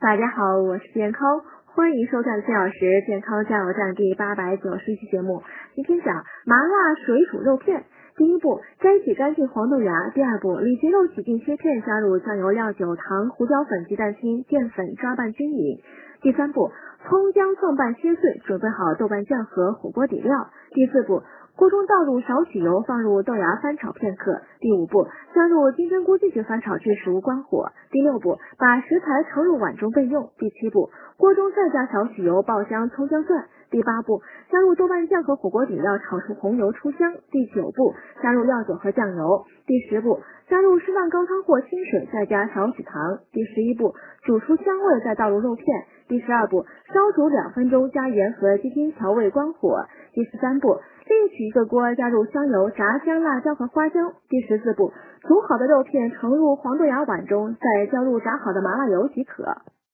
大家好，我是健康，欢迎收看四小时健康加油站第八百九十期节目。今天讲麻辣水煮肉片。第一步，摘洗干净黄豆芽。第二步，里脊肉洗净切片，加入酱油、料酒、糖、胡椒粉、鸡蛋清、淀粉，抓拌均匀。第三步，葱姜蒜瓣切碎，准备好豆瓣酱和火锅底料。第四步。锅中倒入少许油，放入豆芽翻炒片刻。第五步，加入金针菇继续翻炒至熟，关火。第六步，把食材盛入碗中备用。第七步，锅中再加少许油，爆香葱姜蒜。第八步，加入豆瓣酱和火锅底料，炒出红油出香。第九步，加入料酒和酱油。第十步，加入适量高汤或清水，再加少许糖。第十一步，煮出香味，再倒入肉片。第十二步，烧煮两分钟，加盐和鸡精调味，关火。第十三步。取一个锅，加入香油、炸香辣椒和花椒。第十四步，煮好的肉片盛入黄豆芽碗中，再浇入炸好的麻辣油即可。